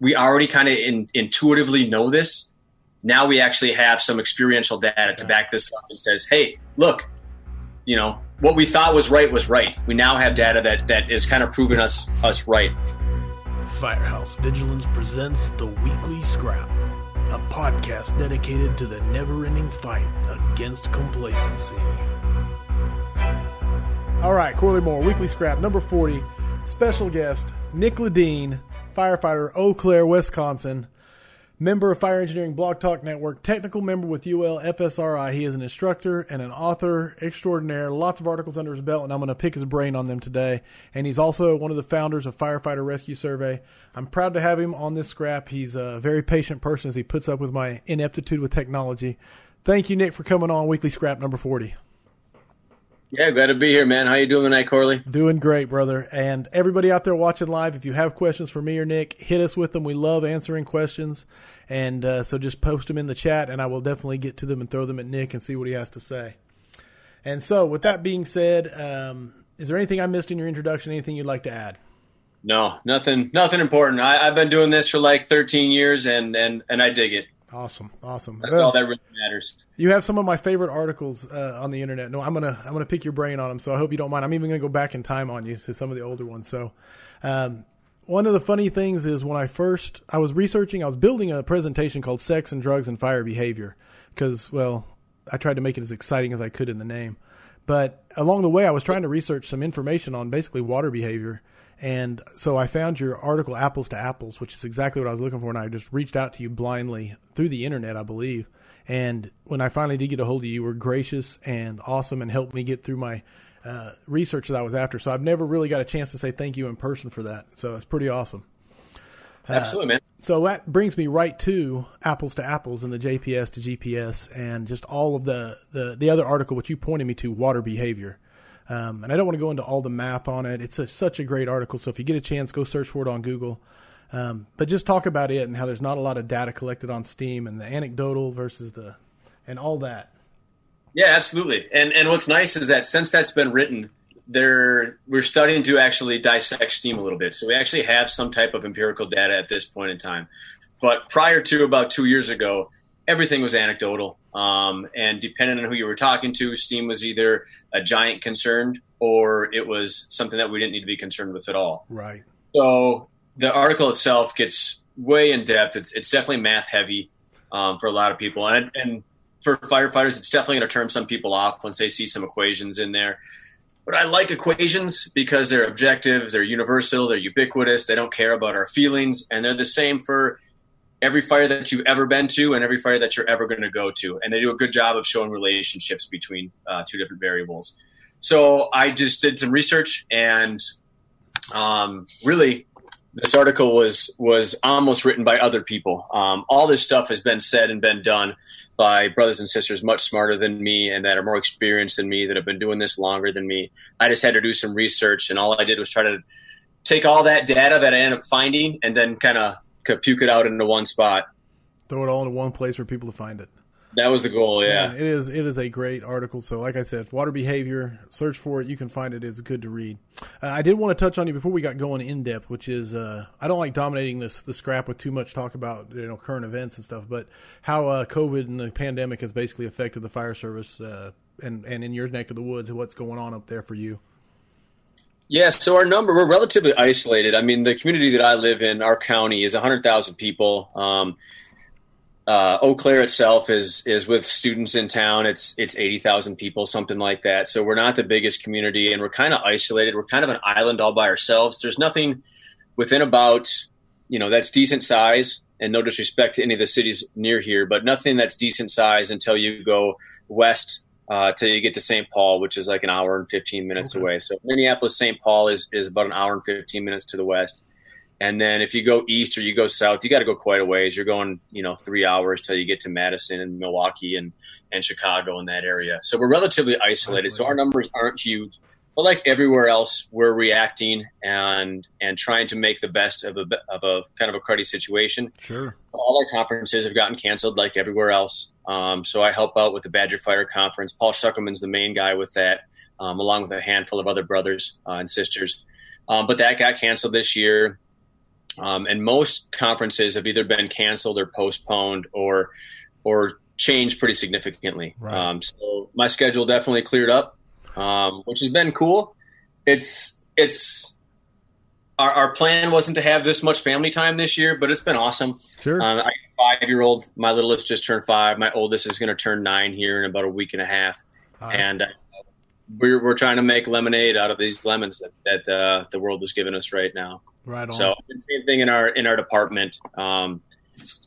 we already kind of in, intuitively know this. Now we actually have some experiential data to back this up and says, hey, look, you know, what we thought was right was right. We now have data that, that is kind of proving us us right. Firehouse Vigilance presents the Weekly Scrap, a podcast dedicated to the never ending fight against complacency. All right, Corley Moore, Weekly Scrap, number 40. Special guest, Nick Ledin, firefighter, Eau Claire, Wisconsin. Member of Fire Engineering Blog Talk Network, technical member with UL FSRI. He is an instructor and an author extraordinaire. Lots of articles under his belt, and I'm going to pick his brain on them today. And he's also one of the founders of Firefighter Rescue Survey. I'm proud to have him on this scrap. He's a very patient person as he puts up with my ineptitude with technology. Thank you, Nick, for coming on Weekly Scrap number 40. Yeah, glad to be here, man. How you doing tonight, Corley? Doing great, brother. And everybody out there watching live, if you have questions for me or Nick, hit us with them. We love answering questions. And uh, so just post them in the chat, and I will definitely get to them and throw them at Nick and see what he has to say. And so, with that being said, um, is there anything I missed in your introduction? Anything you'd like to add? No, nothing, nothing important. I, have been doing this for like 13 years, and and and I dig it. Awesome, awesome. That's well, all that really matters. You have some of my favorite articles uh, on the internet. No, I'm gonna I'm gonna pick your brain on them. So I hope you don't mind. I'm even gonna go back in time on you to some of the older ones. So, um, one of the funny things is when I first I was researching, I was building a presentation called "Sex and Drugs and Fire Behavior" because well, I tried to make it as exciting as I could in the name. But along the way, I was trying to research some information on basically water behavior and so I found your article, Apples to Apples, which is exactly what I was looking for. And I just reached out to you blindly through the internet, I believe. And when I finally did get a hold of you, you were gracious and awesome and helped me get through my uh, research that I was after. So I've never really got a chance to say thank you in person for that. So it's pretty awesome. Uh, Absolutely, man. So that brings me right to apples to apples and the JPS to GPS and just all of the, the, the other article which you pointed me to, water behavior. Um, and I don't want to go into all the math on it. It's a, such a great article. So if you get a chance, go search for it on Google. Um, but just talk about it and how there's not a lot of data collected on Steam and the anecdotal versus the and all that. Yeah, absolutely. And and what's nice is that since that's been written, there we're starting to actually dissect Steam a little bit. So we actually have some type of empirical data at this point in time. But prior to about two years ago, everything was anecdotal. Um, and depending on who you were talking to, Steam was either a giant concern or it was something that we didn't need to be concerned with at all. Right. So the article itself gets way in depth. It's, it's definitely math heavy um, for a lot of people. And, and for firefighters, it's definitely going to turn some people off once they see some equations in there. But I like equations because they're objective, they're universal, they're ubiquitous, they don't care about our feelings, and they're the same for every fire that you've ever been to and every fire that you're ever going to go to. And they do a good job of showing relationships between uh, two different variables. So I just did some research and um, really this article was was almost written by other people. Um, all this stuff has been said and been done by brothers and sisters much smarter than me and that are more experienced than me that have been doing this longer than me. I just had to do some research and all I did was try to take all that data that I ended up finding and then kind of puke it out into one spot. Throw it all into one place for people to find it. That was the goal, yeah. it is. It is a great article. So, like I said, water behavior. Search for it. You can find it. It's good to read. Uh, I did want to touch on you before we got going in depth, which is uh, I don't like dominating this the scrap with too much talk about you know current events and stuff, but how uh, COVID and the pandemic has basically affected the fire service uh, and and in your neck of the woods, what's going on up there for you. Yeah, so our number, we're relatively isolated. I mean, the community that I live in, our county, is 100,000 people. Um, uh, Eau Claire itself is is with students in town. It's it's eighty thousand people, something like that. So we're not the biggest community, and we're kind of isolated. We're kind of an island all by ourselves. There's nothing within about you know that's decent size, and no disrespect to any of the cities near here, but nothing that's decent size until you go west uh, till you get to St. Paul, which is like an hour and 15 minutes okay. away. So Minneapolis, St. Paul is, is about an hour and 15 minutes to the west. And then if you go east or you go south, you got to go quite a ways. You're going, you know, three hours till you get to Madison and Milwaukee and, and Chicago in that area. So we're relatively isolated. So our numbers aren't huge, but like everywhere else, we're reacting and and trying to make the best of a of a kind of a cruddy situation. Sure. All our conferences have gotten canceled, like everywhere else. Um, so I help out with the Badger Fire Conference. Paul Schuckelman's the main guy with that, um, along with a handful of other brothers uh, and sisters. Um, but that got canceled this year. Um, and most conferences have either been canceled or postponed or or changed pretty significantly. Right. Um, so my schedule definitely cleared up, um, which has been cool. It's it's our, our plan wasn't to have this much family time this year, but it's been awesome. Sure. Um, I five year old. My littlest just turned five. My oldest is going to turn nine here in about a week and a half. Nice. And uh, we're we're trying to make lemonade out of these lemons that that uh, the world is giving us right now. right on. So same thing in our in our department. Um,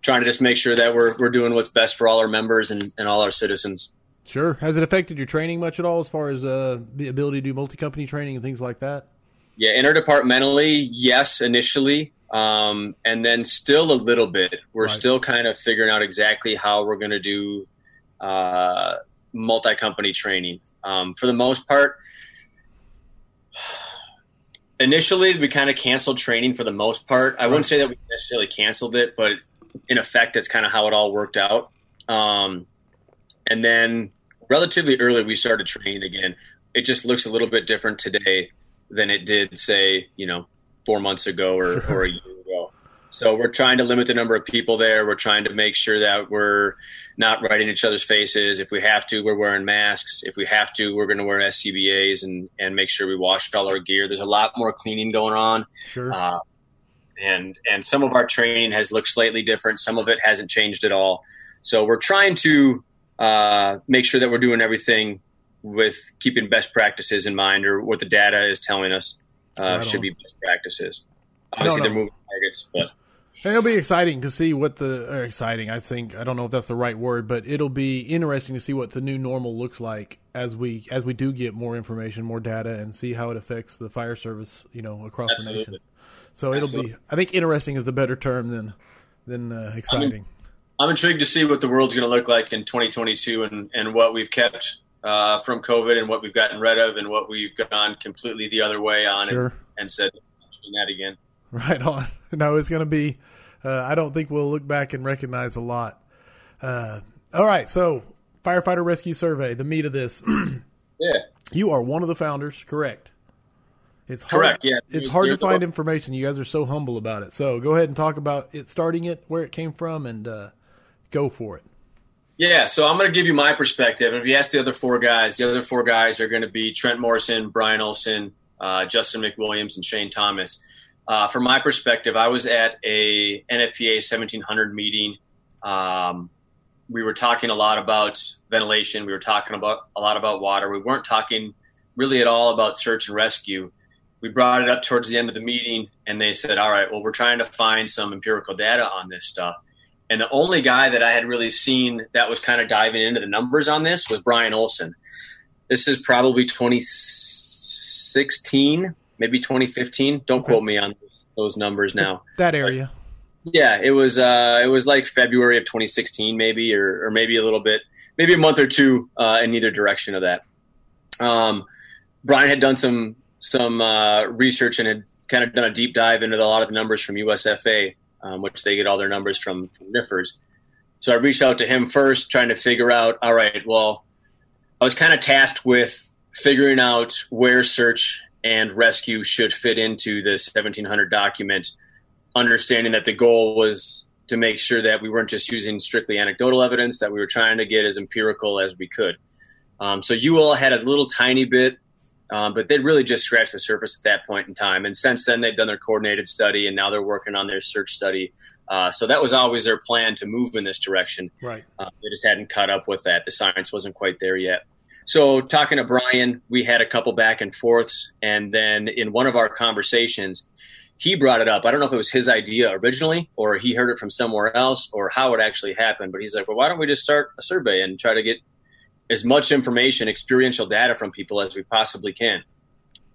trying to just make sure that we're we're doing what's best for all our members and, and all our citizens. sure. Has it affected your training much at all, as far as uh, the ability to do multi-company training and things like that? Yeah, interdepartmentally, yes, initially, um, and then still a little bit. We're Right. still kind of figuring out exactly how we're going to do uh, multi-company training. Um, for the most part, initially we kind of canceled training for the most part. I wouldn't say that we necessarily canceled it, but in effect, that's kind of how it all worked out. Um, and then relatively early, we started training again. It just looks a little bit different today than it did, say, you know, four months ago or, or a year ago. So we're trying to limit the number of people there. We're trying to make sure that we're not right in each other's faces. If we have to, we're wearing masks. If we have to, we're going to wear SCBAs and, and make sure we wash all our gear. There's a lot more cleaning going on. Sure. Uh, and and some of our training has looked slightly different. Some of it hasn't changed at all. So we're trying to uh, make sure that we're doing everything with keeping best practices in mind, or what the data is telling us uh, Right should be best practices. Obviously, they're moving targets, but And it'll be exciting to see what the or exciting. I think I don't know if that's the right word, but it'll be interesting to see what the new normal looks like as we as we do get more information, more data, and see how it affects the fire service. You know, across the nation. So it'll be. I think interesting is the better term than than uh, exciting. I'm intrigued to see what the world's going to look like in 2022 and, and what we've kept uh, from COVID and what we've gotten rid of and what we've gone completely the other way on Sure. and, and said that again. Right on. No, it's going to be. Uh, I don't think we'll look back and recognize a lot. Uh, all right, so firefighter rescue survey. The meat of this. Yeah, you are one of the founders, correct? It's hard, correct. Yeah, It's hard to find information. You guys are so humble about it. So go ahead and talk about it, starting it, where it came from, and uh, go for it. Yeah, so I'm going to give you my perspective. And if you ask the other four guys, the other four guys are going to be Trent Morrison, Brian Olson, uh, Justin McWilliams, and Shane Thomas. Uh, from my perspective, I was at a NFPA 1700 meeting. Um, we were talking a lot about ventilation. We were talking about a lot about water. We weren't talking really at all about search and rescue. We brought it up towards the end of the meeting, and they said, "All right, well, we're trying to find some empirical data on this stuff." And the only guy that I had really seen that was kind of diving into the numbers on this was Brian Olson. This is probably 2016, maybe 2015. Don't Okay. quote me on those numbers now. That area. Yeah, it was uh, it was like February of 2016, maybe, or, or maybe a little bit, maybe a month or two uh, in either direction of that. Um, Brian had done some some uh, research and had kind of done a deep dive into a lot of numbers from USFA, um, which they get all their numbers from, from NFIRS. So I reached out to him first, trying to figure out. All right, well, I was kind of tasked with figuring out where search and rescue should fit into the 1700 document understanding that the goal was to make sure that we weren't just using strictly anecdotal evidence, that we were trying to get as empirical as we could. Um, so UL had a little tiny bit, um, but they really just scratched the surface at that point in time. And since then, they've done their coordinated study, and now they're working on their search study. Uh, so that was always their plan to move in this direction. Right. Uh, they just hadn't caught up with that. The science wasn't quite there yet. So, talking to Brian, we had a couple back and forths. And then in one of our conversations, he brought it up. I don't know if it was his idea originally or he heard it from somewhere else or how it actually happened. But he's like, well, why don't we just start a survey and try to get as much information, experiential data from people as we possibly can?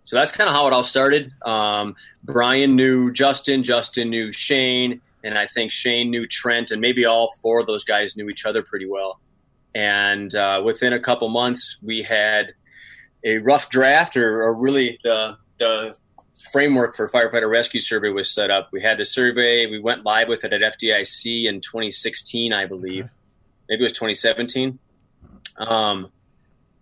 So that's kind of how it all started. Um, Brian knew Justin, Justin knew Shane, and I think Shane knew Trent, and maybe all four of those guys knew each other pretty well. And uh, within a couple months, we had a rough draft, or, or really the the framework for firefighter rescue survey was set up. We had the survey. We went live with it at FDIC in 2016, I believe. Okay. Maybe it was 2017. Um,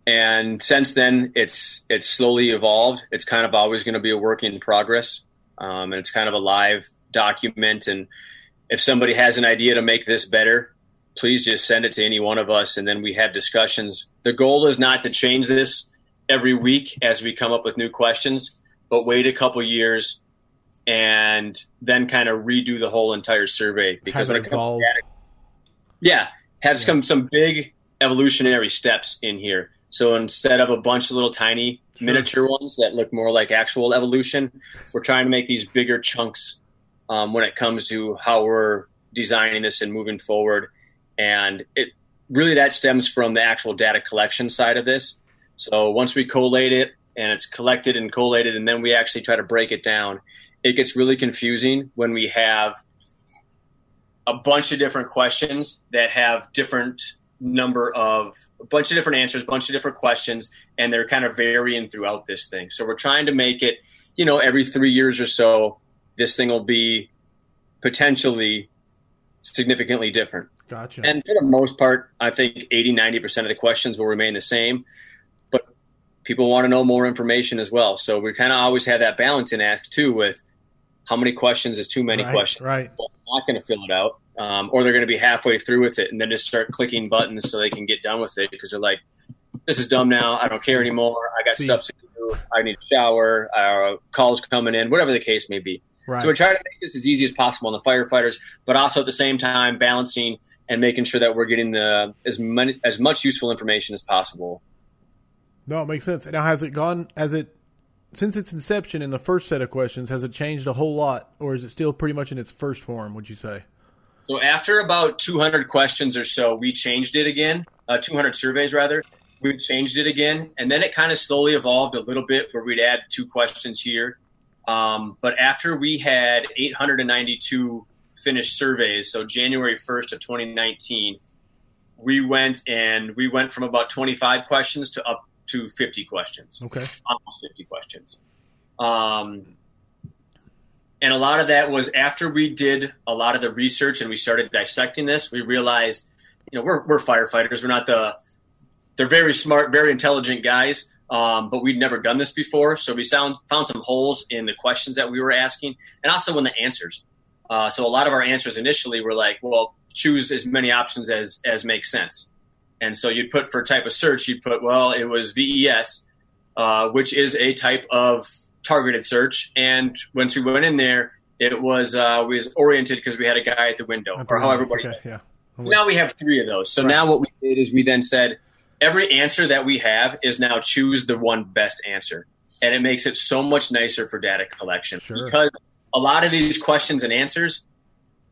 and since then, it's it's slowly evolved. It's kind of always going to be a work in progress, um, and it's kind of a live document. And if somebody has an idea to make this better, please just send it to any one of us, and then we have discussions. The goal is not to change this every week as we come up with new questions, but wait a couple years and then kind of redo the whole entire survey because when it comes to data, yeah, have yeah. some some big evolutionary steps in here. So instead of a bunch of little tiny sure. miniature ones that look more like actual evolution, we're trying to make these bigger chunks um, when it comes to how we're designing this and moving forward. And it really that stems from the actual data collection side of this. So once we collate it and it's collected and collated, and then we actually try to break it down, it gets really confusing when we have a bunch of different questions that have different number of a bunch of different answers, a bunch of different questions, and they're kind of varying throughout this thing. So we're trying to make it, you know, every three years or so, this thing will be potentially significantly different. Gotcha. And for the most part, I think 80, 90% of the questions will remain the same, but people want to know more information as well. So we kind of always have that balance in ask too with how many questions is too many right, questions. Right. Not going to fill it out um, or they're going to be halfway through with it and then just start clicking buttons so they can get done with it because they're like, this is dumb now. I don't care anymore. I got See. stuff to do. I need a shower. Uh, calls coming in, whatever the case may be. Right. So we try to make this as easy as possible on the firefighters, but also at the same time balancing and making sure that we're getting the as many as much useful information as possible. No, it makes sense. Now, has it gone? Has it since its inception in the first set of questions? Has it changed a whole lot, or is it still pretty much in its first form? Would you say? So after about 200 questions or so, we changed it again. Uh, 200 surveys rather. We changed it again, and then it kind of slowly evolved a little bit, where we'd add two questions here. Um, but after we had 892 finished surveys, so January 1st of 2019, we went and we went from about 25 questions to up to 50 questions. Okay, almost 50 questions. Um, and a lot of that was after we did a lot of the research and we started dissecting this, we realized, you know, we're, we're firefighters. We're not the, they're very smart, very intelligent guys, um, but we'd never done this before. So we found, found some holes in the questions that we were asking and also in the answers. Uh, so a lot of our answers initially were like, well, choose as many options as, as makes sense. And so you'd put for type of search, you'd put, well, it was VES, uh, which is a type of targeted search. And once we went in there, it was uh, we was oriented because we had a guy at the window, or how everybody. Okay, yeah. Now we have three of those. So right. now what we did is we then said every answer that we have is now choose the one best answer, and it makes it so much nicer for data collection sure. because a lot of these questions and answers.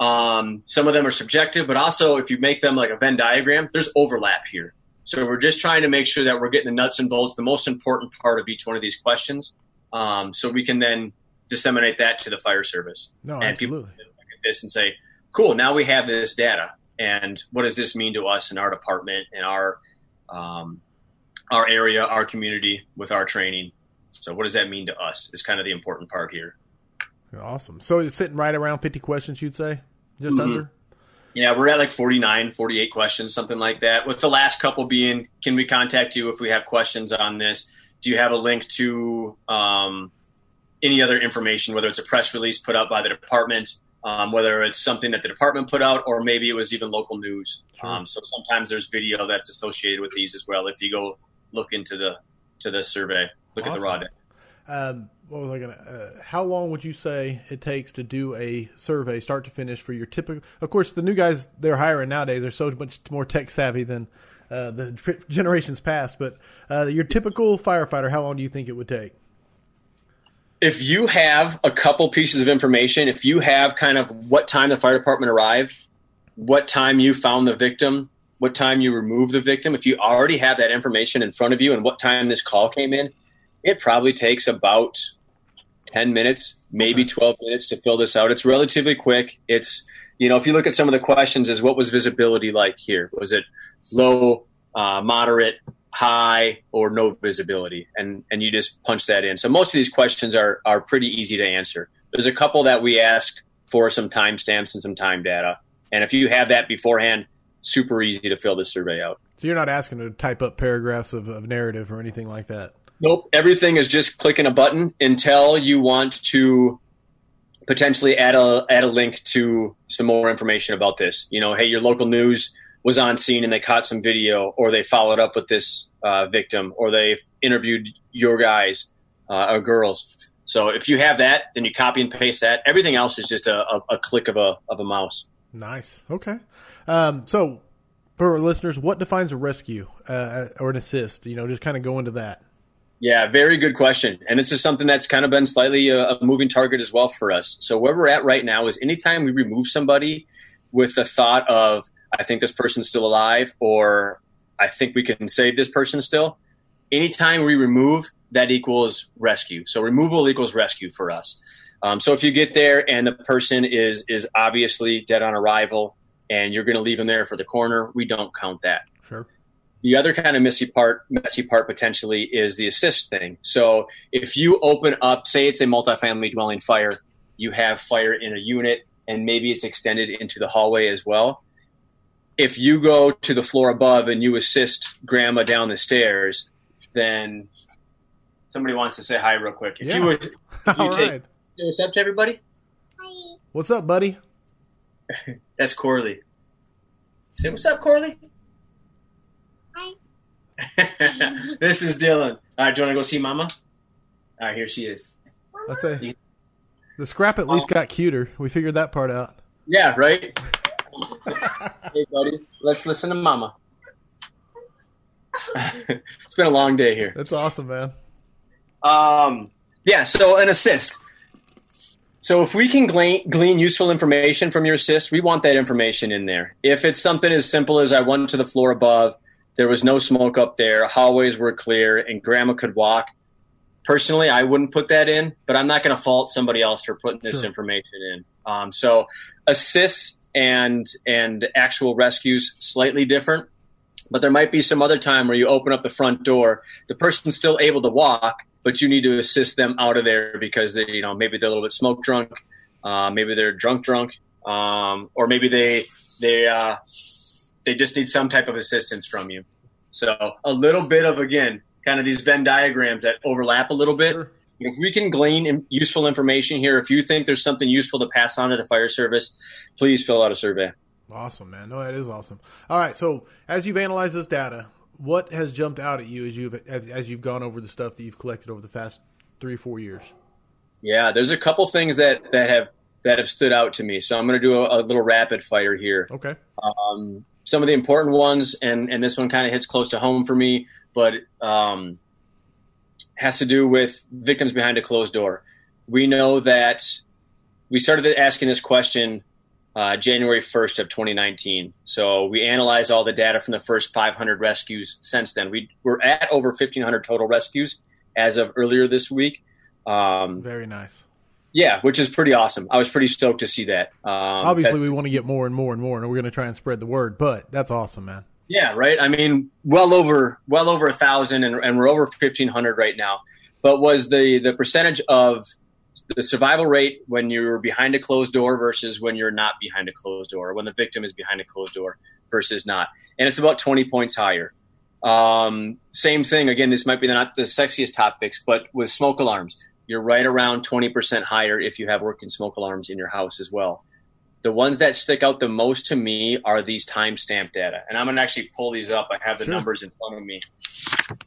Um, some of them are subjective, but also if you make them like a Venn diagram, there's overlap here. So we're just trying to make sure that we're getting the nuts and bolts, the most important part of each one of these questions, um, so we can then disseminate that to the fire service. No, and absolutely. people look at this and say, "Cool, now we have this data, and what does this mean to us in our department, in our um, our area, our community, with our training? So, what does that mean to us? Is kind of the important part here." Awesome. So it's sitting right around 50 questions, you'd say? Just mm-hmm. under? Yeah, we're at like 49, 48 questions, something like that. With the last couple being, can we contact you if we have questions on this? do you have a link to um, any other information, whether it's a press release put out by the department, um, whether it's something that the department put out, or maybe it was even local news. Sure. Um, so sometimes there's video that's associated with these as well. If you go look into the to the survey, look awesome. at the raw data. What was I gonna? Uh, how long would you say it takes to do a survey, start to finish, for your typical? Of course, the new guys they're hiring nowadays are so much more tech savvy than uh, the generations past. But uh, your typical firefighter, how long do you think it would take? If you have a couple pieces of information, if you have kind of what time the fire department arrived, what time you found the victim, what time you removed the victim, if you already have that information in front of you and what time this call came in, it probably takes about 10 minutes, maybe 12 minutes to fill this out. It's relatively quick. It's you know, if you look at some of the questions, is what was visibility like here? Was it low, uh, moderate, high, or no visibility? And and you just punch that in. So most of these questions are are pretty easy to answer. There's a couple that we ask for some timestamps and some time data, and if you have that beforehand, super easy to fill this survey out. So you're not asking to type up paragraphs of, of narrative or anything like that. Nope. Everything is just clicking a button until you want to potentially add a add a link to some more information about this. You know, hey, your local news was on scene and they caught some video, or they followed up with this uh, victim, or they interviewed your guys uh, or girls. So if you have that, then you copy and paste that. Everything else is just a, a, a click of a of a mouse. Nice. Okay. Um, so for listeners, what defines a rescue uh, or an assist? You know, just kind of go into that. Yeah, very good question. And this is something that's kind of been slightly a, a, moving target as well for us. So where we're at right now is anytime we remove somebody with the thought of, I think this person's still alive, or I think we can save this person still, anytime we remove, that equals rescue. So removal equals rescue for us. Um, so if you get there and the person is is obviously dead on arrival, and you're going to leave them there for the coroner, we don't count that. Sure. The other kind of messy part, messy part potentially is the assist thing. So if you open up, say it's a multifamily dwelling fire, you have fire in a unit, and maybe it's extended into the hallway as well. If you go to the floor above and you assist grandma down the stairs, then somebody wants to say hi real quick. If Yeah. you would, if you All take, right. what's up to everybody? What's up, buddy? That's Corley. Say what's up, Corley. Hi. this is Dylan. All right, do you want to go see Mama? All right, here she is. I say the scrap at least got cuter. We figured that part out. Yeah, right. hey, buddy, let's listen to Mama. it's been a long day here. That's awesome, man. Um, yeah, so an assist. So if we can glean, glean useful information from your assist, we want that information in there. If it's something as simple as I went to the floor above, there was no smoke up there, hallways were clear, and grandma could walk. Personally, I wouldn't put that in, but I'm not going to fault somebody else for putting this Sure. information in. Um, so assists and and actual rescues slightly different, but there might be some other time where you open up the front door, the person's still able to walk, but you need to assist them out of there because they, you know, maybe they're a little bit smoke drunk, uh, maybe they're drunk drunk, um, or maybe they they uh, they just need some type of assistance from you. So a little bit of again, kind of these Venn diagrams that overlap a little bit. Sure. If we can glean useful information here, if you think there's something useful to pass on to the fire service, please fill out a survey. Awesome, man. No, that is awesome. All right, so as you've analyzed this data, what has jumped out at you as you've as, you've gone over the stuff that you've collected over the past three four years? Yeah, there's a couple things that that have that have stood out to me. So I'm going to do a, a little rapid fire here. Okay. Um, some of the important ones, and and this one kind of hits close to home for me, but um, has to do with victims behind a closed door. We know that we started asking this question uh, January 1st of 2019. So we analyzed all the data from the first 500 rescues since then. We, we're at over 1,500 total rescues as of earlier this week. Um, Very nice. Yeah, which is pretty awesome. I was pretty stoked to see that. Um, Obviously, that- we want to get more and more and more, and we're going to try and spread the word. But that's awesome, man. yeah, right. I mean, well over well over a thousand, and, and we're over fifteen hundred right now. But was the the percentage of the survival rate when you're behind a closed door versus when you're not behind a closed door, when the victim is behind a closed door versus not, and it's about twenty points higher. Um, same thing. Again, this might be not the sexiest topics, but with smoke alarms, you're right around 20% higher if you have working smoke alarms in your house as well. The ones that stick out the most to me are these timestamp data. And I'm going to actually pull these up. I have the Sure. numbers in front of me.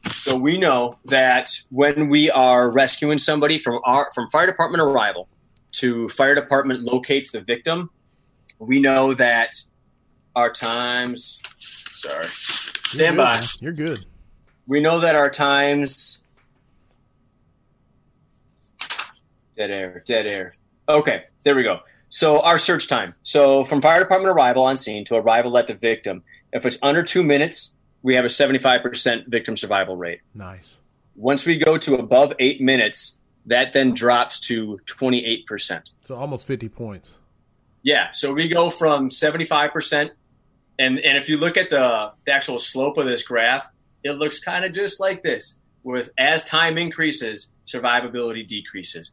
So we know that when we are rescuing somebody from our from fire department arrival to fire department locates the victim, we know that our times sorry. You're Stand by. You're good. We know that our times. Dead air, dead air. Okay, there we go. So our search time. So from fire department arrival on scene to arrival at the victim, if it's under two minutes, we have a 75% victim survival rate. Nice. Once we go to above eight minutes, that then drops to 28%. So almost fifty points. Yeah, so we go from 75%, and, and if you look at the, the actual slope of this graph, it looks kind of just like this, with as time increases, survivability decreases.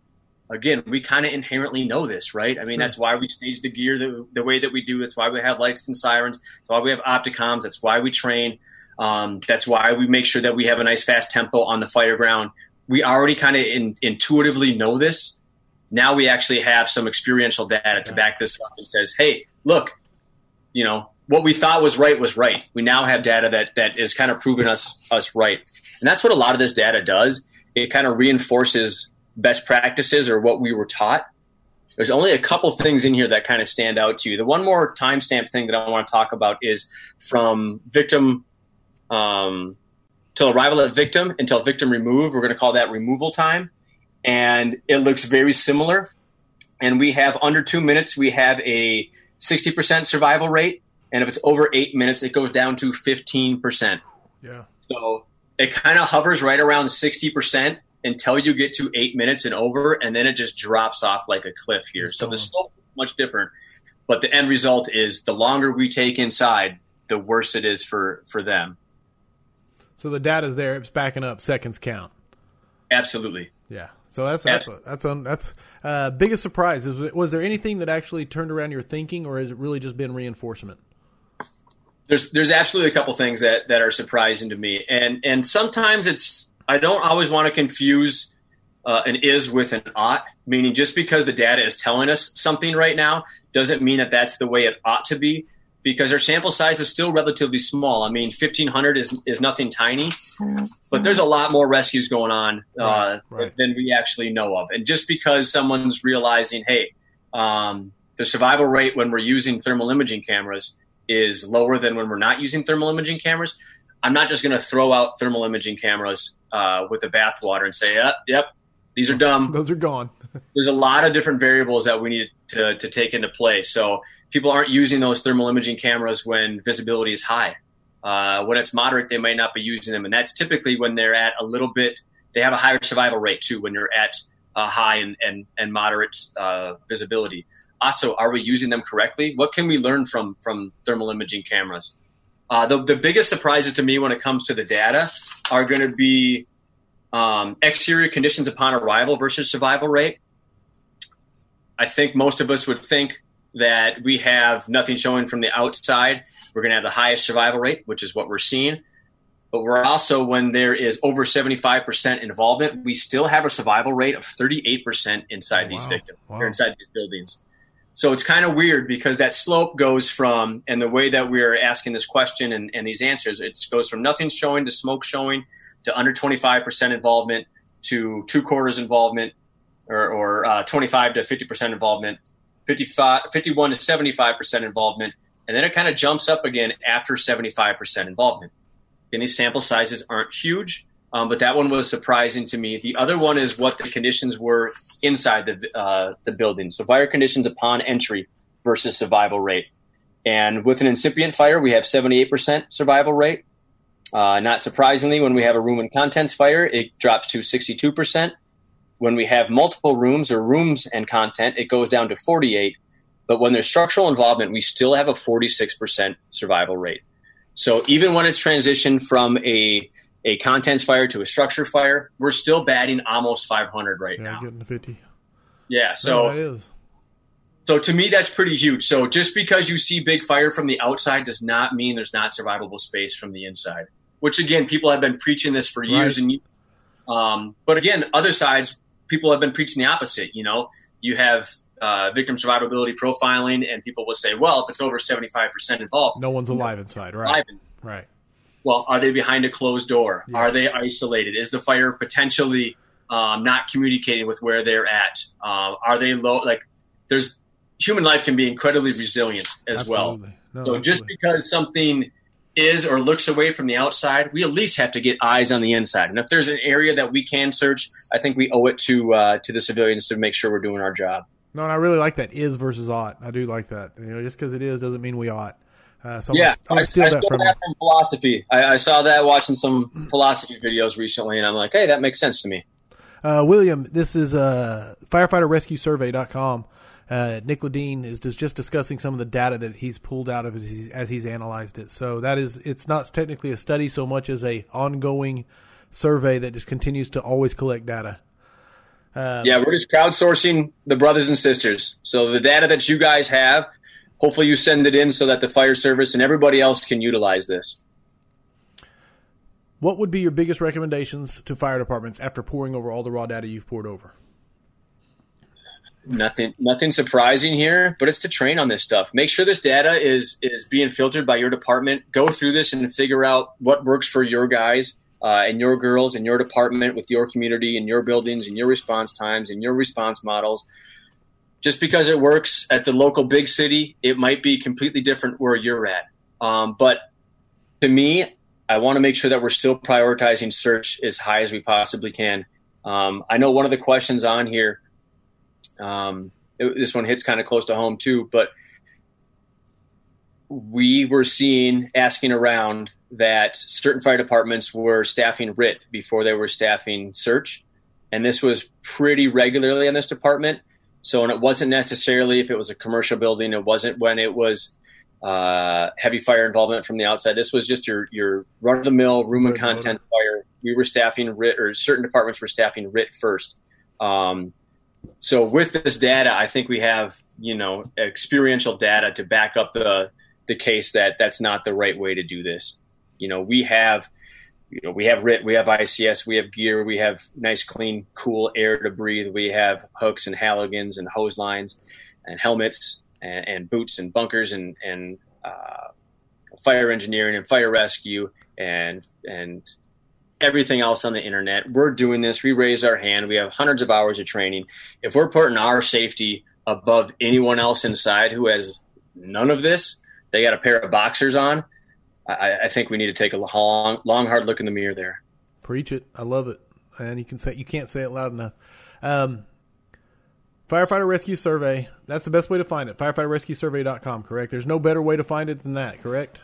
Again, we kind of inherently know this, right? I mean, Sure. that's why we stage the gear the, the way that we do. That's why we have lights and sirens. That's why we have opticoms. That's why we train. Um, that's why we make sure that we have a nice fast tempo on the fire ground. We already kind of in, intuitively know this, now we actually have some experiential data to back this up and says, hey, look, you know, what we thought was right was right. We now have data that that is kind of proving us us right. And that's what a lot of this data does. It kind of reinforces best practices or what we were taught. There's only a couple things in here that kind of stand out to you. The one more timestamp thing that I want to talk about is from victim um, till arrival at victim until victim remove. We're going to call that removal time. And it looks very similar. And we have under two minutes, we have a 60% survival rate. And if it's over eight minutes, it goes down to 15%. Yeah. So it kind of hovers right around 60% until you get to eight minutes and over. And then it just drops off like a cliff here. So the slope is much different. But the end result is the longer we take inside, the worse it is for, for them. So the data's there; it's backing up. Seconds count. Absolutely. Yeah. So that's that's Absolutely. that's that's, that's uh, biggest surprise. Is was there anything that actually turned around your thinking, or has it really just been reinforcement? there's there's absolutely a couple things that that are surprising to me, and and sometimes it's I don't always want to confuse uh, an is with an ought, meaning just because the data is telling us something right now doesn't mean that that's the way it ought to be, because our sample size is still relatively small. I mean, 1500 is is nothing tiny, but there's a lot more rescues going on uh, Right, right. than we actually know of, and just because someone's realizing, hey, um, the survival rate when we're using thermal imaging cameras is lower than when we're not using thermal imaging cameras. I'm not just going to throw out thermal imaging cameras uh, with the bathwater and say, yep, yep, these are dumb. Those are gone. There's a lot of different variables that we need to, to take into play. So people aren't using those thermal imaging cameras when visibility is high. Uh, when it's moderate, they might not be using them. And that's typically when they're at a little bit, they have a higher survival rate too when they're at uh, high and, and, and moderate uh, visibility. Also, are we using them correctly? What can we learn from from thermal imaging cameras? Uh, the, the biggest surprises to me when it comes to the data are going to be um, exterior conditions upon arrival versus survival rate. I think most of us would think that we have nothing showing from the outside. We're going to have the highest survival rate, which is what we're seeing. But we're also, when there is over 75% involvement, we still have a survival rate of 38% inside Oh, these wow. victims, Wow. or inside these buildings. So it's kind of weird because that slope goes from, and the way that we're asking this question and, and these answers, it goes from nothing showing to smoke showing to under 25% involvement to two quarters involvement or, or uh, 25 to 50% involvement, 55, 51 to 75% involvement, and then it kind of jumps up again after 75% involvement. And these sample sizes aren't huge, um, but that one was surprising to me. The other one is what the conditions were inside the uh, the building. So fire conditions upon entry versus survival rate. And with an incipient fire, we have 78% survival rate. Uh, not surprisingly, when we have a room and contents fire, it drops to 62%. When we have multiple rooms or rooms and content, it goes down to 48. But when there's structural involvement, we still have a 46% survival rate. So even when it's transitioned from a a contents fire to a structure fire, we're still batting almost 500 right Yeah, now. getting to fifty. Yeah, So so that is. so to me that's pretty huge. So just because you see big fire from the outside does not mean there's not survivable space from the inside. Which again, people have been preaching this for years Right. and years. Um, but again, other sides, people have been preaching the opposite. You know, you have uh, victim survivability profiling, and people will say, well, if it's over 75% involved, No one's alive inside, right? alive. Right. Well, are they behind a closed door? Yeah. Are they isolated? Is the fire potentially um, not communicating with where they're at? Um, are they low? Like, there's human life can be incredibly resilient as well. No, So just because something is or looks away from the outside, we at least have to get eyes on the inside. And if there's an area that we can search, I think we owe it to uh, to the civilians to make sure we're doing our job. No, and I really like that is versus ought. I do like that. You know, just because it is doesn't mean we ought. Uh, so I'm yeah, gonna, I'm I, gonna I steal stole that from that from philosophy. I, I saw that watching some philosophy videos recently, and I'm like, hey, that makes sense to me. Uh, William, this is uh, firefighterrescuesurvey.com. Uh, Nick Ledin is just, just discussing some of the data that he's pulled out of it as he's, as he's analyzed it. So that is, it's not technically a study so much as a ongoing survey that just continues to always collect data. Yeah, we're just crowdsourcing the brothers and sisters. So the data that you guys have, hopefully you send it in so that the fire service and everybody else can utilize this. What would be your biggest recommendations to fire departments after pouring over all the raw data you've poured over? nothing nothing surprising here, but it's to train on this stuff. Make sure this data is is being filtered by your department. Go through this and figure out what works for your guys uh, and your girls in your department with your community and your buildings and your response times and your response models. Just because it works at the local big city, it might be completely different where you're at. Um, but to me, I want to make sure that we're still prioritizing search as high as we possibly can. Um, I know one of the questions on here um, it, this one hits kind of close to home too, but we were seeing asking around that certain fire departments were staffing RIT before they were staffing search. And this was pretty regularly in this department. So, and it wasn't necessarily if it was a commercial building, it wasn't when it was uh, heavy fire involvement from the outside. This was just your, your run of the mill room and content fire. We were staffing RIT, or certain departments were staffing RIT first. Um, so with this data, I think we have you know experiential data to back up the the case that that's not the right way to do this. You know, we have you know we have RIT, we have ICS, we have gear, we have nice, clean, cool air to breathe. We have hooks and halligans and hose lines and helmets and, and boots and bunkers and and uh, fire engineering and fire rescue and and everything else on the internet. We're doing this. We raise our hand. We have hundreds of hours of training. If we're putting our safety above anyone else inside who has none of this, they got a pair of boxers on. I, I think we need to take a long, long, hard look in the mirror there. Preach it. I love it. And you can say you can't say it loud enough. Um, Firefighter Rescue Survey. That's the best way to find it. Firefighterrescuesurvey.com, correct? There's no better way to find it than that, correct?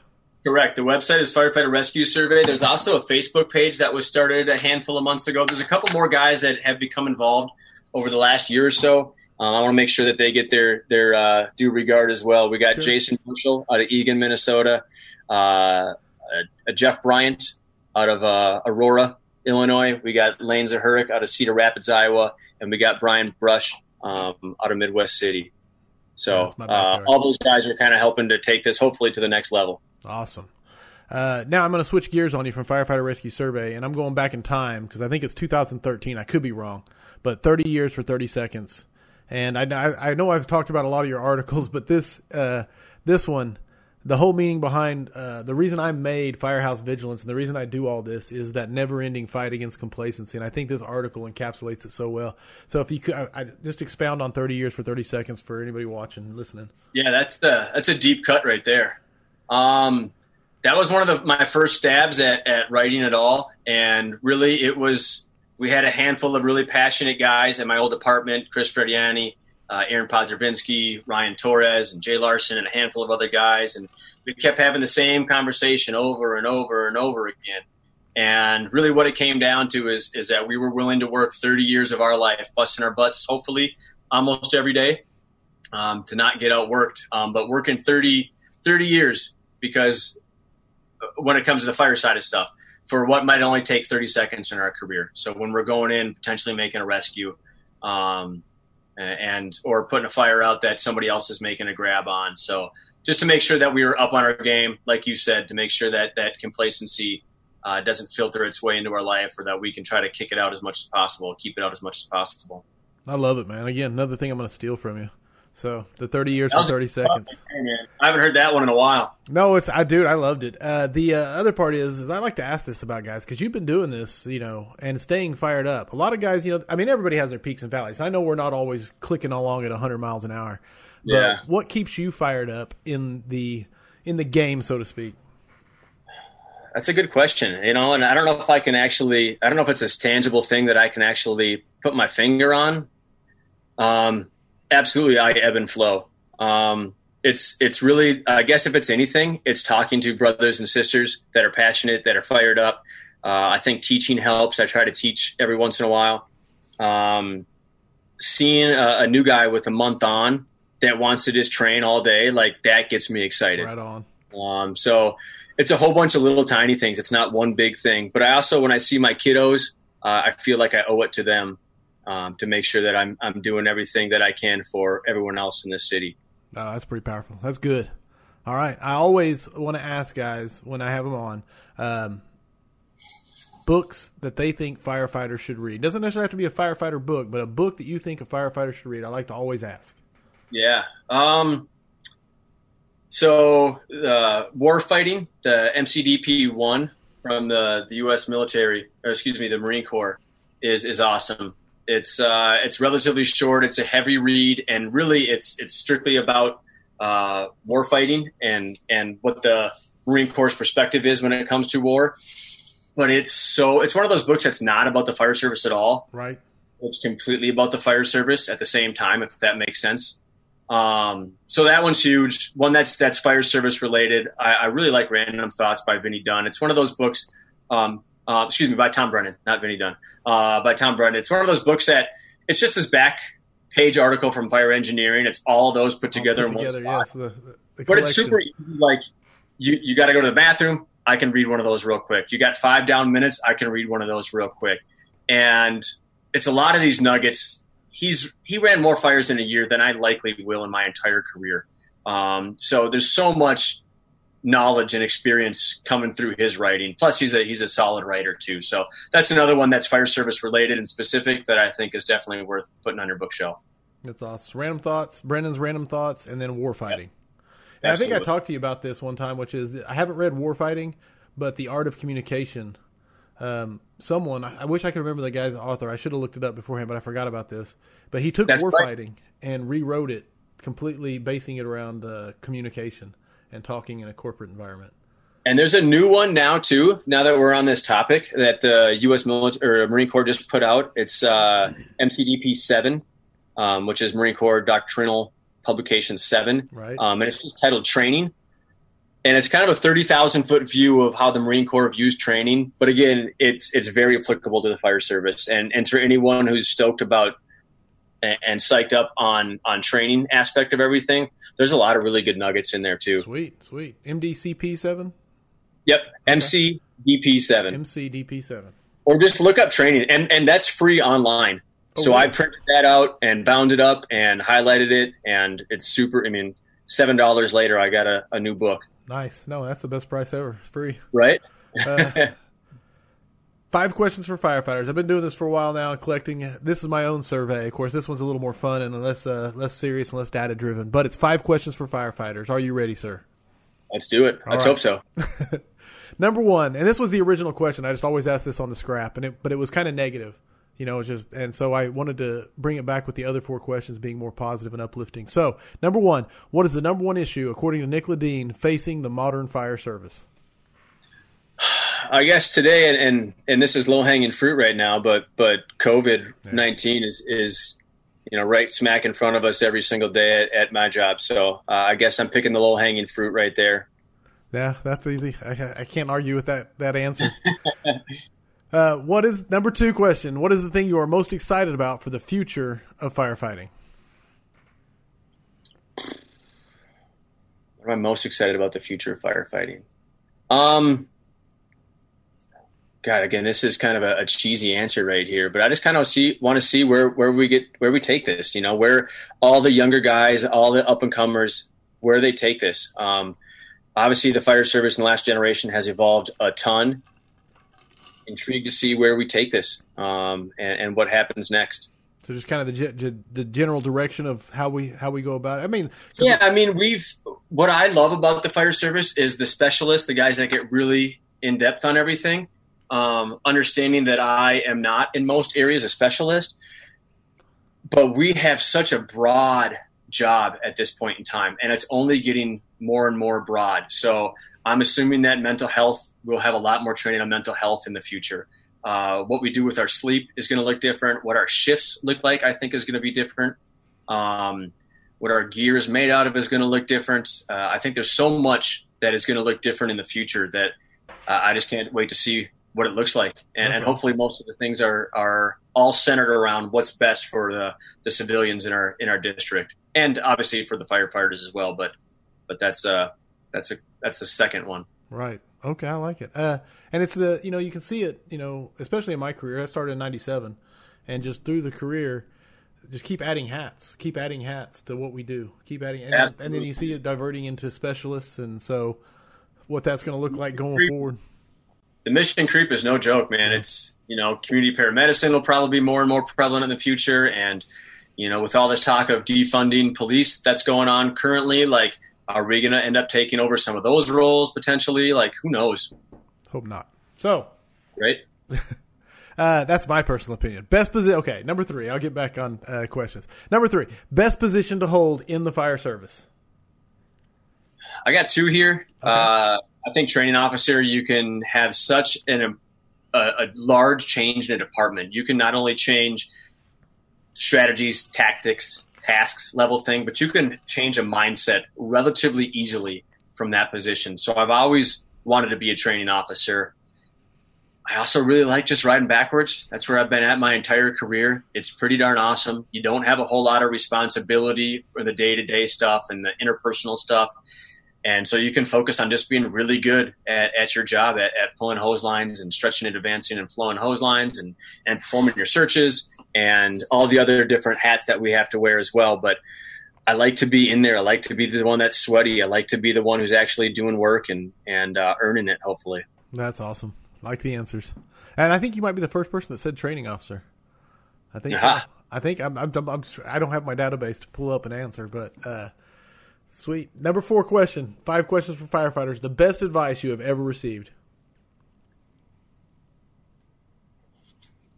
Correct. The website is Firefighter Rescue Survey. There's also a Facebook page that was started a handful of months ago. There's a couple more guys that have become involved over the last year or so. Um, I want to make sure that they get their their uh, due regard as well. We got sure. Jason Marshall out of Eagan, Minnesota, uh, a Jeff Bryant out of uh, Aurora, Illinois. We got Lane Zahurik out of Cedar Rapids, Iowa, and we got Brian Brush um, out of Midwest City. So uh, all those guys are kind of helping to take this hopefully to the next level. Awesome. Uh, now I'm going to switch gears on you from Firefighter Rescue Survey, and I'm going back in time because I think it's 2013. I could be wrong, but 30 years for 30 seconds. And I, I, know I've talked about a lot of your articles, but this uh, this one, the whole meaning behind uh, the reason I made Firehouse Vigilance and the reason I do all this is that never-ending fight against complacency. And I think this article encapsulates it so well. So if you could, I, I just expound on 30 years for 30 seconds for anybody watching, listening. Yeah, that's the that's a deep cut right there. Um, that was one of the, my first stabs at, at writing at all. And really, it was, we had a handful of really passionate guys in my old department Chris Frediani, uh, Aaron Podzerbinski, Ryan Torres, and Jay Larson, and a handful of other guys. And we kept having the same conversation over and over and over again. And really, what it came down to is, is that we were willing to work 30 years of our life, busting our butts, hopefully, almost every day, um, to not get outworked. Um, but working 30, 30 years because when it comes to the fire side of stuff, for what might only take 30 seconds in our career. So when we're going in, potentially making a rescue, um, and or putting a fire out that somebody else is making a grab on. So just to make sure that we were up on our game, like you said, to make sure that that complacency uh, doesn't filter its way into our life, or that we can try to kick it out as much as possible, keep it out as much as possible. I love it, man. Again, another thing I'm going to steal from you. So the 30 years for 30 seconds. I haven't heard that one in a while. No, it's I dude, I loved it. Uh, the uh, other part is, is I like to ask this about guys because you've been doing this, you know, and staying fired up. A lot of guys, you know, I mean, everybody has their peaks and valleys. I know we're not always clicking along at 100 miles an hour. But yeah. what keeps you fired up in the in the game, so to speak? That's a good question, you know, and I don't know if I can actually, I don't know if it's a tangible thing that I can actually put my finger on. Um, absolutely I ebb and flow. Um, it's it's really I guess if it's anything, it's talking to brothers and sisters that are passionate, that are fired up. Uh, I think teaching helps. I try to teach every once in a while. Um, seeing a, a, new guy with a month on that wants to just train all day, like that gets me excited. Right on. Um, so it's a whole bunch of little tiny things. It's not one big thing. But I also, when I see my kiddos, uh, I feel like I owe it to them um, to make sure that I'm I'm doing everything that I can for everyone else in this city. Oh, that's pretty powerful. That's good. All right. I always want to ask guys when I have them on. Um, books that they think firefighters should read. Doesn't necessarily have to be a firefighter book, but a book that you think a firefighter should read. I like to always ask. Yeah. Um, so uh, war fighting, the MCDP one from the, the U.S. military, or excuse me, the Marine Corps, is is awesome. It's uh, it's relatively short. It's a heavy read, and really, it's it's strictly about uh, war fighting and and what the Marine Corps' perspective is when it comes to war. But it's so it's one of those books that's not about the fire service at all. Right. It's completely about the fire service at the same time, if that makes sense. Um, so that one's huge. One that's that's fire service related. I, I really like Random Thoughts by Vinny Dunn. It's one of those books. Um, uh, excuse me, by Tom Brennan, not Vinny Dunn. Uh, by Tom Brennan. It's one of those books that it's just this back page article from fire engineering. It's all those put together Put in one together, spot. yes, the- the But it's super easy. Like you, you got to go to the bathroom. I can read one of those real quick. You got five down minutes. I can read one of those real quick. And it's a lot of these nuggets. He's he ran more fires in a year than I likely will in my entire career. Um, so there's so much knowledge and experience coming through his writing. Plus, he's a he's a solid writer too. So that's another one that's fire service related and specific that I think is definitely worth putting on your bookshelf. That's awesome. Random thoughts, Brennan's random thoughts, and then war fighting. And I think I talked to you about this one time, which is I haven't read war fighting, but the art of communication. Um, someone I I wish I could remember the guy's author. I should have looked it up beforehand, but I forgot about this. But he took That's war right. fighting and rewrote it completely, basing it around uh, communication and talking in a corporate environment. And there's a new one now too. Now that we're on this topic, that the U.S. military or Marine Corps just put out. It's uh, MCDP seven, um, which is Marine Corps Doctrinal Publication seven, Right. um, and it's just titled Training. And it's kind of a thirty thousand foot view of how the Marine Corps views training. But again, it's it's very applicable to the fire service, and and to anyone who's stoked about and, and psyched up on on training aspect of everything. There's a lot of really good nuggets in there too. Sweet, sweet. MDCP seven, Yep, MCDP seven. MCDP seven. or just look up training and and that's free online Oh, so really? i printed that out and bound it up and highlighted it and it's super i mean seven dollars later i got a, a new book Nice. No, that's the best price ever. It's free. right Uh, Five questions for firefighters. I've been doing this for a while now, collecting. This is my own survey. Of course, this one's a little more fun and less uh, less serious and less data driven. But it's five questions for firefighters. Are you ready, sir? let's do it let's right. hope so Number one, and this was the original question. I just always ask this on the scrap, and it, but it was kind of negative, you know. It's just, and so I wanted to bring it back with the other four questions being more positive and uplifting. So, number one, what is the number one issue according to Nick Ledin facing the modern fire service? i guess today and and, and this is low hanging fruit right now but but covid-19 is is you know right smack in front of us every single day at, at my job so uh, i guess i'm picking the low hanging fruit right there Yeah, that's easy. I, I can't argue with that that answer. uh, what is number two question? What is the thing you are most excited about for the future of firefighting? What am I most excited about the future of firefighting? Um, God, again, this is kind of a, a cheesy answer right here, but I just kind of see want to see where where we get where we take this. You know, where all the younger guys, all the up and comers, where they take this. Um, obviously, the fire service in the last generation has evolved a ton. Intrigued to see where we take this um, and, and what happens next. So just kind of the ge- the general direction of how we how we go about it. I mean, Yeah, I mean, we've what I love about the fire service is the specialists, the guys that get really in depth on everything. Um, understanding that I am not in most areas a specialist, but we have such a broad job at this point in time, and it's only getting more and more broad. So I'm assuming that mental health will have a lot more training on mental health in the future. Uh, what we do with our sleep is going to look different. What our shifts look like, I think, is going to be different. Um, what our gear is made out of is going to look different. Uh, I think there's so much that is going to look different in the future that uh, I just can't wait to see what it looks like. And, and hopefully, most of the things are are all centered around what's best for the, the civilians in our in our district, and obviously for the firefighters as well. But but that's uh that's a that's the second one. Right. Okay, I like it. Uh, and it's the you know you can see it you know especially in my career. I started in '97, and just through the career, just keep adding hats, keep adding hats to what we do, keep adding, and, and then you see it diverting into specialists, and so what that's going to look like going forward. The mission creep is no joke, man. It's you know, community paramedicine will probably be more and more prevalent in the future, and you know, with all this talk of defunding police that's going on currently, like, are we going to end up taking over some of those roles potentially? Like, who knows? Hope not. So, right. Uh, that's my personal opinion. Best position. Okay, number three. I'll get back on uh, questions. Number three. Best position to hold in the fire service. I got two here. Okay. Uh, I think training officer. You can have such an um, a, a large change in a department. You can not only change strategies, tactics, tasks level thing, but you can change a mindset relatively easily from that position. So I've always wanted to be a training officer. I also really like just riding backwards. That's where I've been at my entire career. It's pretty darn awesome. You don't have a whole lot of responsibility for the day to day stuff and the interpersonal stuff. And so you can focus on just being really good at, at your job at, at, pulling hose lines and stretching and advancing and flowing hose lines and, and performing your searches and all the other different hats that we have to wear as well. But I like to be in there. I like to be the one that's sweaty. I like to be the one who's actually doing work and, and uh, earning it, hopefully. That's awesome. Like the answers, and I think you might be the first person that said training officer. I think. Uh-huh. So. I think I'm, I'm, I'm, I don't have my database to pull up an answer, but uh, sweet. Number four question. Five questions for firefighters. The best advice you have ever received.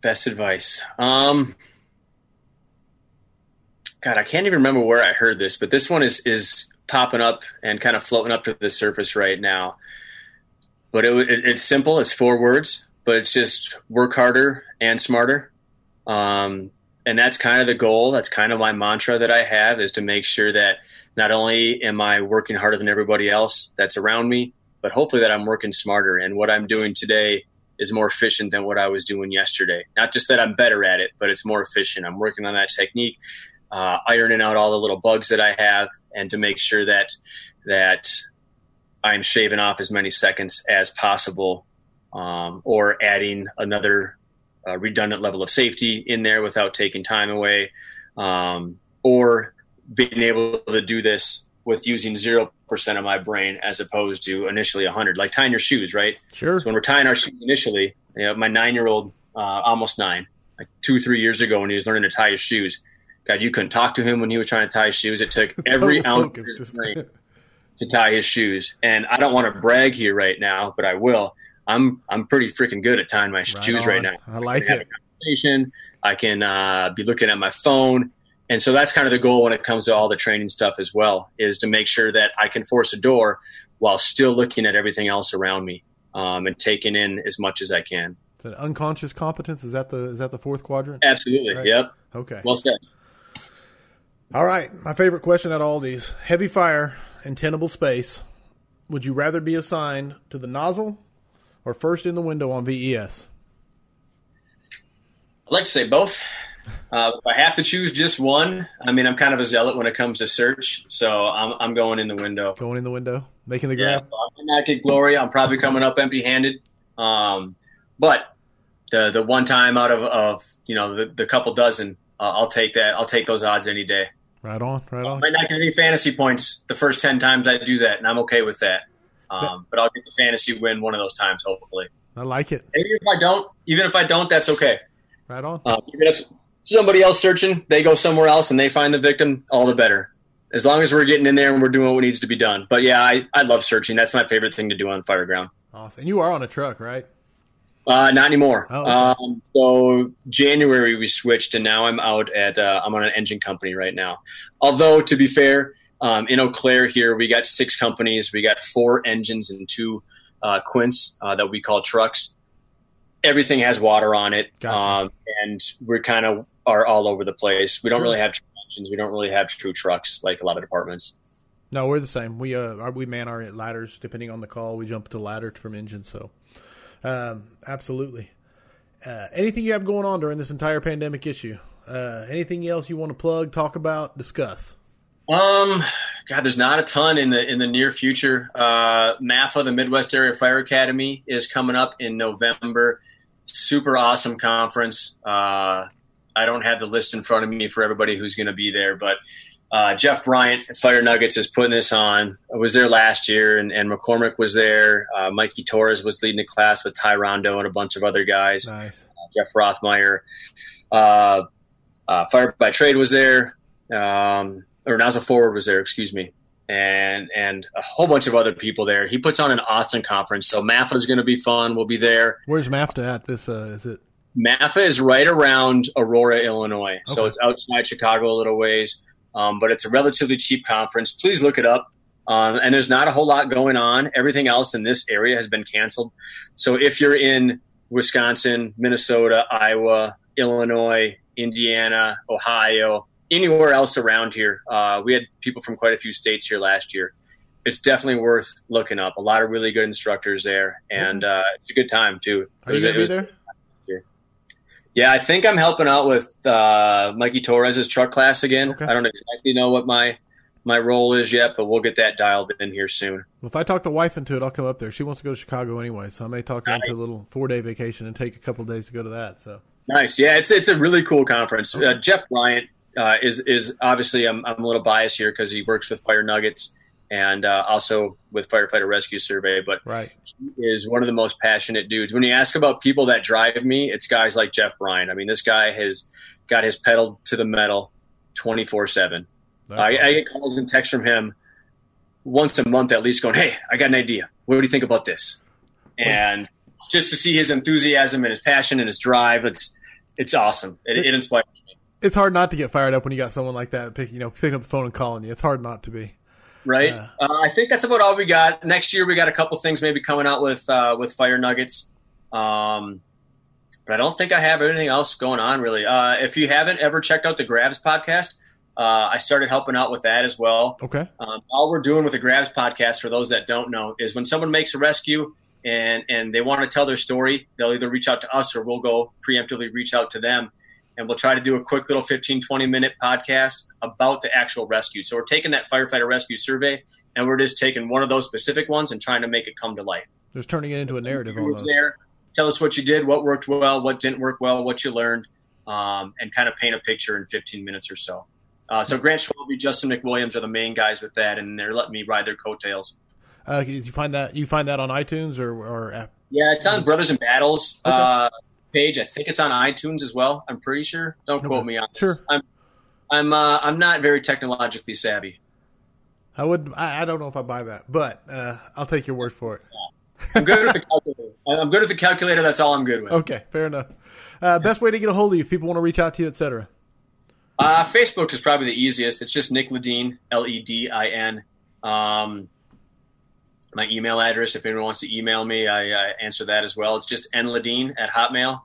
Best advice. Um, God, I can't even remember where I heard this, but this one is is popping up and kind of floating up to the surface right now but it, it, it's simple. It's four words, but it's just work harder and smarter. Um, and that's kind of the goal. That's kind of my mantra that I have is to make sure that not only am I working harder than everybody else that's around me, but hopefully that I'm working smarter. And what I'm doing today is more efficient than what I was doing yesterday. Not just that I'm better at it, but it's more efficient. I'm working on that technique, uh, ironing out all the little bugs that I have, and to make sure that that I'm shaving off as many seconds as possible, um, or adding another uh, redundant level of safety in there without taking time away, um, or being able to do this with using zero percent of my brain as opposed to initially hundred, like tying your shoes, right? Sure. So when we're tying our shoes initially, you know, my nine-year-old, uh, almost nine, like two, three years ago when he was learning to tie his shoes, God, you couldn't talk to him when he was trying to tie his shoes. It took every ounce of his brain to tie his shoes. And I don't want to brag here right now, but I will. I'm I'm pretty freaking good at tying my right shoes on. right now. I like I it. conversation. I can uh, be looking at my phone, and so that's kind of the goal when it comes to all the training stuff as well. Is to make sure that I can force a door while still looking at everything else around me um, and taking in as much as I can. It's an unconscious competence is that the is that the fourth quadrant? Absolutely. Right. Yep. Okay. Well said. All right. My favorite question out of all these: heavy fire and tenable space, would you rather be assigned to the nozzle or first in the window on VES? I'd like to say both. Uh, if I have to choose just one, I mean, I'm kind of a zealot when it comes to search, so I'm, I'm going in the window. Going in the window, making the grab. Yeah, I'm not get glory. I'm probably coming up empty-handed, um, but the the one time out of, of you know the, the couple dozen, uh, I'll take that. I'll take those odds any day. Right on, right on. I might not get any fantasy points the first ten times I do that, and I'm okay with that. Um, but I'll get the fantasy win one of those times, hopefully. I like it. Maybe if I don't, even if I don't, that's okay. Right on. Um, even if somebody else searching, they go somewhere else and they find the victim, all the better. As long as we're getting in there and we're doing what needs to be done. But yeah, I, I love searching. That's my favorite thing to do on Fireground. Awesome. And you are on a truck, right? Uh, not anymore. Oh, okay. um, so January we switched, and now I'm out at uh, I'm on an engine company right now. Although to be fair, um, in Eau Claire here we got six companies. We got four engines and two uh, quints uh, that we call trucks. Everything has water on it, Gotcha. um, and we're kind of are all over the place. We don't Sure. really have true engines. We don't really have true trucks like a lot of departments. No, we're the same. We uh our, we man our ladders depending on the call. We jump to ladder from engine. So, um, absolutely. Uh, anything you have going on during this entire pandemic issue? Uh, anything else you want to plug, talk about, discuss? Um, God, there's not a ton in the in the near future. Uh, MAFA, the Midwest Area Fire Academy, is coming up in November. Super awesome conference. Uh, I don't have the list in front of me for everybody who's going to be there, but uh, Jeff Bryant at Fire Nuggets is putting this on. I was there last year, and, and McCormick was there. Uh, Mikey Torres was leading the class with Ty Rondo and a bunch of other guys. Nice. Uh, Jeff Rothmeyer. Uh, uh, Fire by Trade was there. Um, or Nozzle Forward was there, excuse me. And and a whole bunch of other people there. He puts on an Austin conference, so MAFA is going to be fun. We'll be there. Where's MAFTA at? This uh, is it? MAFA is right around Aurora, Illinois. So it's outside Chicago a little ways, um, but it's a relatively cheap conference. Please look it up. Um, and there's not a whole lot going on. Everything else in this area has been canceled. So if you're in Wisconsin, Minnesota, Iowa, Illinois, Indiana, Ohio, anywhere else around here, uh, we had people from quite a few states here last year. It's definitely worth looking up. A lot of really good instructors there, and uh, it's a good time too. Are you gonna be there? yeah, I think I'm helping out with uh, Mikey Torres's truck class again. Okay. I don't exactly know what my my role is yet, but we'll get that dialed in here soon. Well, if I talk the wife into it, I'll come up there. She wants to go to Chicago anyway, so I may talk her into a little four day vacation and take a couple days to go to that. So Nice, yeah, it's it's a really cool conference. Uh, Jeff Bryant uh, is is obviously I'm, I'm a little biased here because he works with Fire Nuggets and uh, also with Firefighter Rescue Survey, but right, he is one of the most passionate dudes. When you ask about people that drive me, it's guys like Jeff Bryant. I mean, this guy has got his pedal to the metal, twenty four seven. I, I get calls and texts from him once a month at least going, Hey, I got an idea. What do you think about this? And just to see his enthusiasm and his passion and his drive, it's it's awesome. It, it inspires me. It's hard not to get fired up when you got someone like that, pick, you know, picking up the phone and calling you. It's hard not to be. Right. Uh, I think that's about all we got. Next year we got a couple things maybe coming out with uh, with Fire Nuggets. Um, but I don't think I have anything else going on really. Uh, if you haven't ever checked out the Grabs podcast, uh, I started helping out with that as well. Okay. Um, all we're doing with the Grabs podcast, for those that don't know, is when someone makes a rescue and and they want to tell their story, they'll either reach out to us or we'll go preemptively reach out to them. And we'll try to do a quick little 15, 20 minute podcast about the actual rescue. So we're taking that firefighter rescue survey and we're just taking one of those specific ones and trying to make it come to life. Just turning it into a narrative almost. there? Tell us what you did, what worked well, what didn't work well, what you learned, um, and kind of paint a picture in 15 minutes or so. Uh, so Grant Schwalbe, Justin McWilliams are the main guys with that, and they're letting me ride their coattails. Uh, you find that you find that on iTunes or or app? Yeah, it's on Brothers in Battles Okay. uh, page. I think it's on iTunes as well. I'm pretty sure. Don't quote me on this. Sure. I'm I'm uh, I'm not very technologically savvy. I would. I, I don't know if I buy that, but uh, I'll take your word for it. I'm good with the calculator. I'm good with the calculator. That's all I'm good with. Okay, fair enough. Uh, best way to get a hold of you if people want to reach out to you, etc. Uh, Facebook is probably the easiest. It's just Nick Ledin, L E D I N. Um, my email address, if anyone wants to email me, I uh, answer that as well. It's just nledin at Hotmail.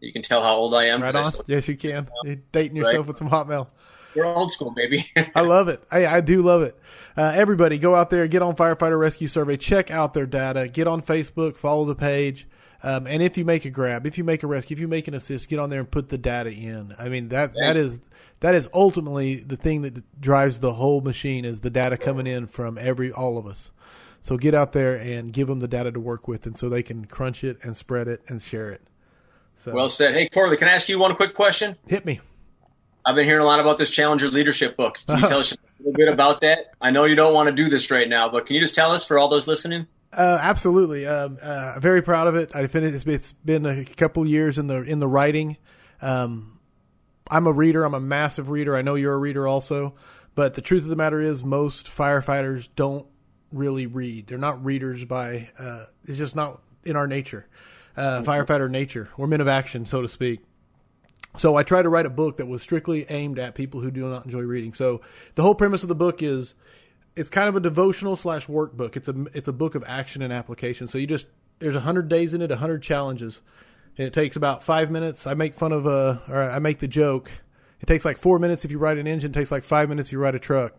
You can tell how old I am Right I on. still- Yes, you can. You're dating yourself Right. with some Hotmail. we're old school, baby. I love it. I, I do love it. Uh, everybody, go out there, get on Firefighter Rescue Survey, check out their data, get on Facebook, follow the page. Um, and if you make a grab, if you make a rescue, if you make an assist, get on there and put the data in. I mean that that is that is ultimately the thing that drives the whole machine is the data coming in from every all of us. So get out there and give them the data to work with, and so they can crunch it and spread it and share it. So well said. Hey, Corley, can I ask you one quick question? hit me. I've been hearing a lot about this Challenger Leadership book. Can you tell us a little bit about that? I know you don't want to do this right now, but can you just tell us for all those listening? Uh, absolutely. Um, uh, very proud of it. I finished. It's, it's been a couple years in the in the writing. Um, I'm a reader. I'm a massive reader. I know you're a reader also. But the truth of the matter is, most firefighters don't really read. They're not readers by. Uh, it's just not in our nature. Uh, firefighter nature. We're men of action, so to speak. So I tried to write a book that was strictly aimed at people who do not enjoy reading. So the whole premise of the book is it's kind of a devotional slash workbook. It's a it's a book of action and application. So you just there's hundred days in it, hundred challenges, and it takes about five minutes. I make fun of uh or I make the joke. It takes like four minutes if you ride an engine. It takes like five minutes if you ride a truck.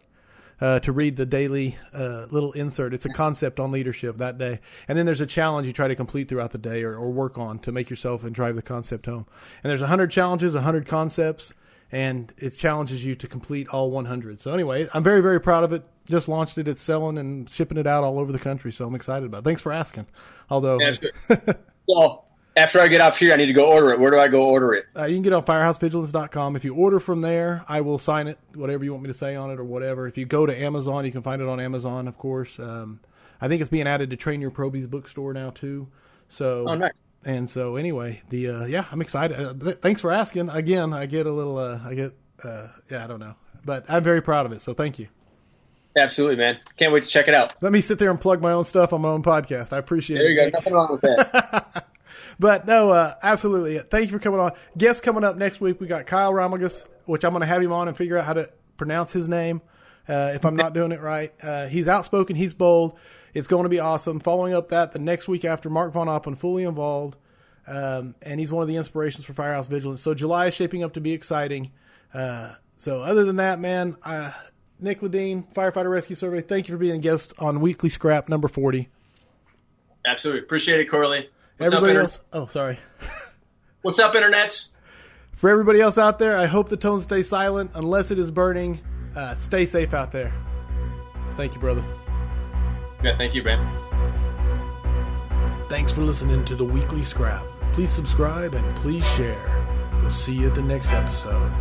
Uh, to read the daily uh, little insert. It's a concept on leadership that day. And then there's a challenge you try to complete throughout the day or, or work on to make yourself and drive the concept home. And there's 100 challenges, 100 concepts, and it challenges you to complete all 100. So anyway, I'm very, very proud of it. Just launched it. It's selling and shipping it out all over the country. So I'm excited about it. Thanks for asking. Although, That's good. so, After I get off here, I need to go order it. Where do I go order it? Uh, you can get on firehousevigilance.com. If you order from there, I will sign it, whatever you want me to say on it or whatever. If you go to Amazon, you can find it on Amazon, of course. Um, I think it's being added to Train Your Probies bookstore now too. So, Oh, nice. and so anyway, the uh, yeah, I'm excited. Uh, th- thanks for asking. Again, I get a little, uh, I get, uh, yeah, I don't know, but I'm very proud of it. So thank you. Absolutely, man. Can't wait to check it out. Let me sit there and plug my own stuff on my own podcast. I appreciate it. There it. you go. Nothing wrong with that. But no, uh, absolutely. Thank you for coming on. Guest coming up next week. We got Kyle Ramagus, which I'm going to have him on and figure out how to pronounce his name uh, if I'm not doing it right. Uh, he's outspoken. He's bold. It's going to be awesome. Following up that, the next week after, Mark vonAppen fully involved, um, and he's one of the inspirations for Firehouse Vigilance. So July is shaping up to be exciting. Uh, so other than that, man, uh, Nick Ledin, Firefighter Rescue Survey, thank you for being a guest on Weekly Scrap number 40. Absolutely. Appreciate it, Corley. What's Everybody up, else, oh, sorry. What's up, internets? For everybody else out there, I hope the tone stays silent unless it is burning. Uh, stay safe out there. Thank you, brother. Yeah, thank you, man. Thanks for listening to the Weekly Scrap. Please subscribe and please share. We'll see you at the next episode.